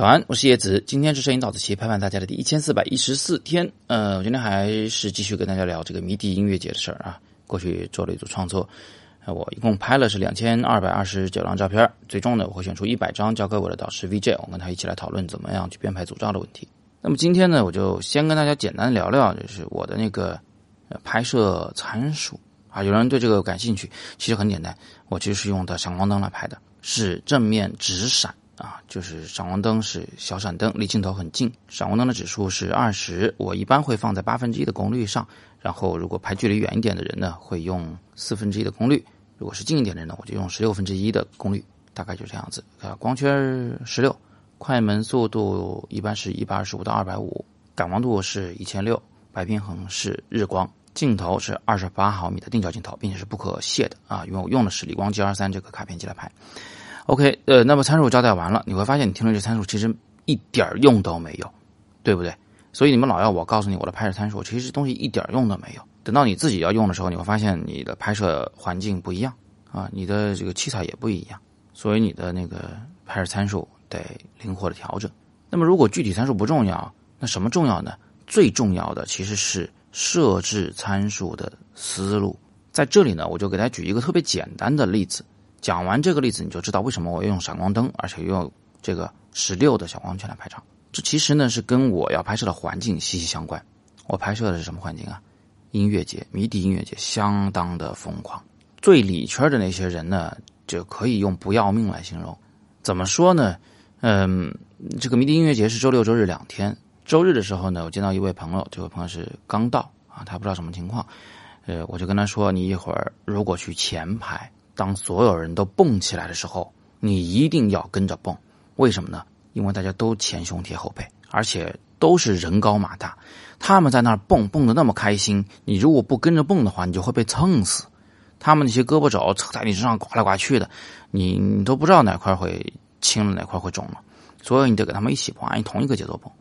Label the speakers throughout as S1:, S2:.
S1: 早安，我是叶子。今天是摄影早自习陪伴大家的第一千四百一十四天。呃，我今天还是继续跟大家聊这个迷笛音乐节的事儿啊。过去做了一组创作，我一共拍了是两千二百二十九张照片，最终呢我会选出一百张交给我的导师 VJ，我跟他一起来讨论怎么样去编排组照的问题。那么今天呢，我就先跟大家简单聊聊，就是我的那个拍摄参数啊。有人对这个感兴趣，其实很简单，我其实是用的闪光灯来拍的，是正面直闪。啊，就是闪光灯是小闪灯，离镜头很近。闪光灯的指数是二十，我一般会放在八分之一的功率上。然后，如果拍距离远一点的人呢，会用四分之一的功率；如果是近一点的人呢，我就用十六分之一的功率，大概就这样子。啊，光圈十六，快门速度一般是一百二十五到二百五，感光度是一千六，白平衡是日光，镜头是二十八毫米的定焦镜头，并且是不可卸的啊，因为我用的是理光 G 二三这个卡片机来拍。OK，呃，那么参数交代完了，你会发现你听了这参数其实一点用都没有，对不对？所以你们老要我告诉你我的拍摄参数，其实东西一点用都没有。等到你自己要用的时候，你会发现你的拍摄环境不一样啊，你的这个器材也不一样，所以你的那个拍摄参数得灵活的调整。那么如果具体参数不重要，那什么重要呢？最重要的其实是设置参数的思路。在这里呢，我就给大家举一个特别简单的例子。讲完这个例子，你就知道为什么我要用闪光灯，而且用这个十六的小光圈来拍照。这其实呢是跟我要拍摄的环境息息相关。我拍摄的是什么环境啊？音乐节，迷笛音乐节，相当的疯狂。最里圈的那些人呢，就可以用不要命来形容。怎么说呢？嗯，这个迷笛音乐节是周六周日两天。周日的时候呢，我见到一位朋友，这位朋友是刚到啊，他不知道什么情况。呃，我就跟他说：“你一会儿如果去前排。”当所有人都蹦起来的时候，你一定要跟着蹦。为什么呢？因为大家都前胸贴后背，而且都是人高马大，他们在那儿蹦蹦的那么开心，你如果不跟着蹦的话，你就会被蹭死。他们那些胳膊肘在你身上刮来刮去的，你你都不知道哪块会青了，哪块会肿了。所以你得跟他们一起蹦，按同一个节奏蹦。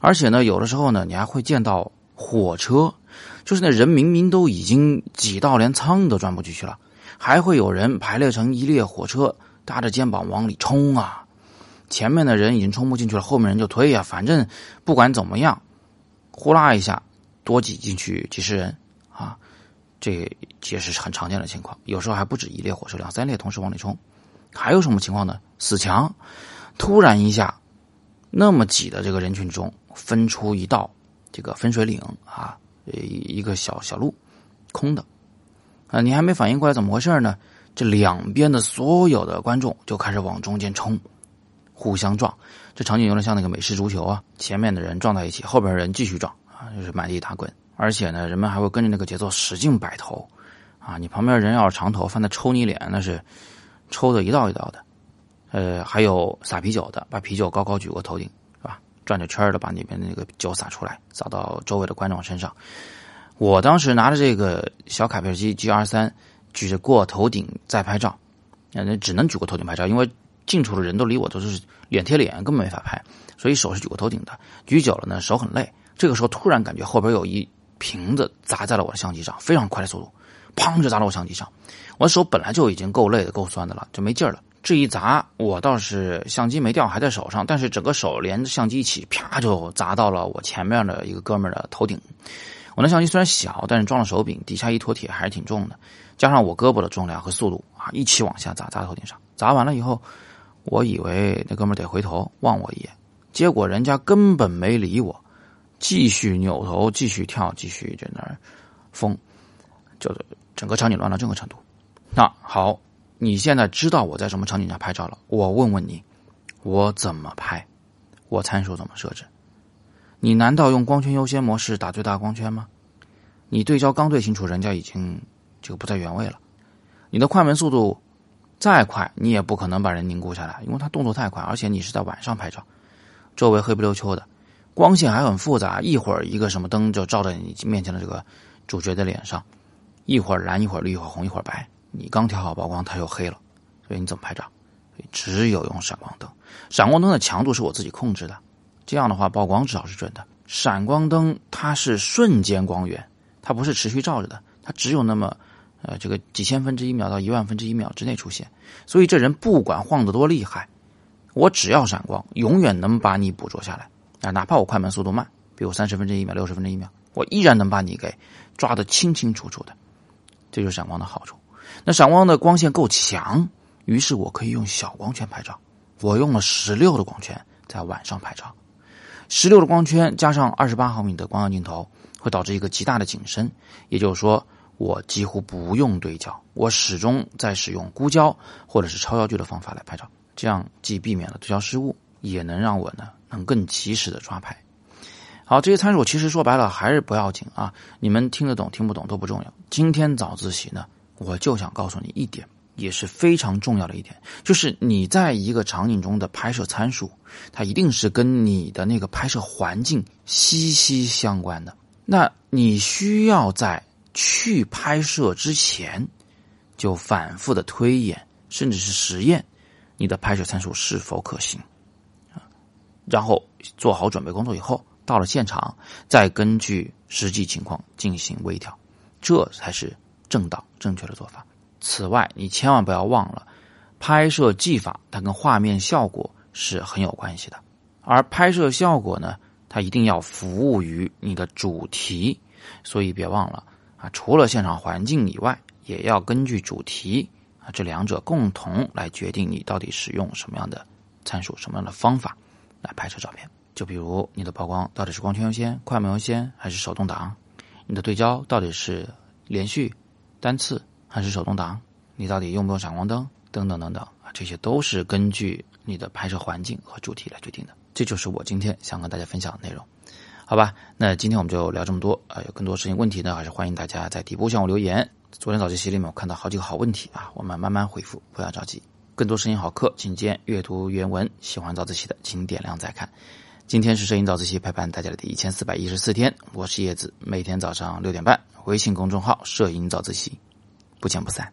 S1: 而且呢，有的时候呢，你还会见到火车，就是那人明明都已经挤到连舱都钻不进去了。还会有人排列成一列火车，搭着肩膀往里冲啊！前面的人已经冲不进去了，后面人就推呀。反正不管怎么样，呼啦一下多挤进去几十人啊！这也是很常见的情况。有时候还不止一列火车，两三列同时往里冲。还有什么情况呢？死墙，突然一下，那么挤的这个人群中分出一道这个分水岭啊，一个小小路，空的。啊，你还没反应过来怎么回事呢？这两边的所有的观众就开始往中间冲，互相撞。这场景有点像那个美式足球啊，前面的人撞在一起，后边的人继续撞啊，就是满地打滚。而且呢，人们还会跟着那个节奏使劲摆头啊。你旁边人要是长头，发，那抽你脸，那是抽的一道一道的。呃，还有撒啤酒的，把啤酒高高举过头顶，是吧？转着圈的把里面那个酒洒出来，洒到周围的观众身上。我当时拿着这个小卡片机 G R 三，举着过头顶在拍照，那只能举过头顶拍照，因为近处的人都离我都是脸贴脸，根本没法拍，所以手是举过头顶的。举久了呢，手很累。这个时候突然感觉后边有一瓶子砸在了我的相机上，非常快的速度，砰就砸到我相机上。我手本来就已经够累的、够酸的了，就没劲儿了。这一砸，我倒是相机没掉，还在手上，但是整个手连着相机一起，啪就砸到了我前面的一个哥们儿的头顶。我那相机虽然小，但是装了手柄，底下一坨铁还是挺重的，加上我胳膊的重量和速度啊，一起往下砸，砸头顶上。砸完了以后，我以为那哥们得回头望我一眼，结果人家根本没理我，继续扭头，继续跳，继续在那儿疯，就整个场景乱到这个程度。那好，你现在知道我在什么场景下拍照了？我问问你，我怎么拍？我参数怎么设置？你难道用光圈优先模式打最大光圈吗？你对焦刚对清楚，人家已经就不在原位了。你的快门速度再快，你也不可能把人凝固下来，因为他动作太快，而且你是在晚上拍照，周围黑不溜秋的，光线还很复杂，一会儿一个什么灯就照在你面前的这个主角的脸上，一会儿蓝，一会儿绿，一会儿红，一会儿白。你刚调好曝光，它又黑了，所以你怎么拍照？只有用闪光灯。闪光灯的强度是我自己控制的。这样的话，曝光至少是准的。闪光灯它是瞬间光源，它不是持续照着的，它只有那么，呃，这个几千分之一秒到一万分之一秒之内出现。所以这人不管晃得多厉害，我只要闪光，永远能把你捕捉下来啊！哪怕我快门速度慢，比如三十分之一秒、六十分之一秒，我依然能把你给抓得清清楚楚的。这就是闪光的好处。那闪光的光线够强，于是我可以用小光圈拍照。我用了十六的光圈在晚上拍照，十六的光圈加上二十八毫米的光压镜头，会导致一个极大的景深。也就是说，我几乎不用对焦，我始终在使用估焦或者是超焦距的方法来拍照。这样既避免了对焦失误，也能让我呢能更及时的抓拍。好，这些参数其实说白了还是不要紧啊，你们听得懂听不懂都不重要。今天早自习呢，我就想告诉你一点。也是非常重要的一点，就是你在一个场景中的拍摄参数，它一定是跟你的那个拍摄环境息息相关的。那你需要在去拍摄之前，就反复的推演，甚至是实验你的拍摄参数是否可行啊。然后做好准备工作以后，到了现场再根据实际情况进行微调，这才是正道正确的做法。此外，你千万不要忘了，拍摄技法它跟画面效果是很有关系的，而拍摄效果呢，它一定要服务于你的主题，所以别忘了啊，除了现场环境以外，也要根据主题啊这两者共同来决定你到底使用什么样的参数、什么样的方法来拍摄照片。就比如你的曝光到底是光圈优先、快门优先还是手动挡？你的对焦到底是连续、单次？还是手动挡，你到底用不用闪光灯？等等等等啊，这些都是根据你的拍摄环境和主题来决定的。这就是我今天想跟大家分享的内容，好吧？那今天我们就聊这么多啊，有更多事情问题呢，还是欢迎大家在底部向我留言。昨天早自习里面我看到好几个好问题啊，我们慢慢回复，不要着急。更多摄影好课，请见阅读原文。喜欢早自习的，请点亮再看。今天是摄影早自习陪伴大家的第一千四百一十四天，我是叶子，每天早上六点半，微信公众号“摄影早自习”。不见不散。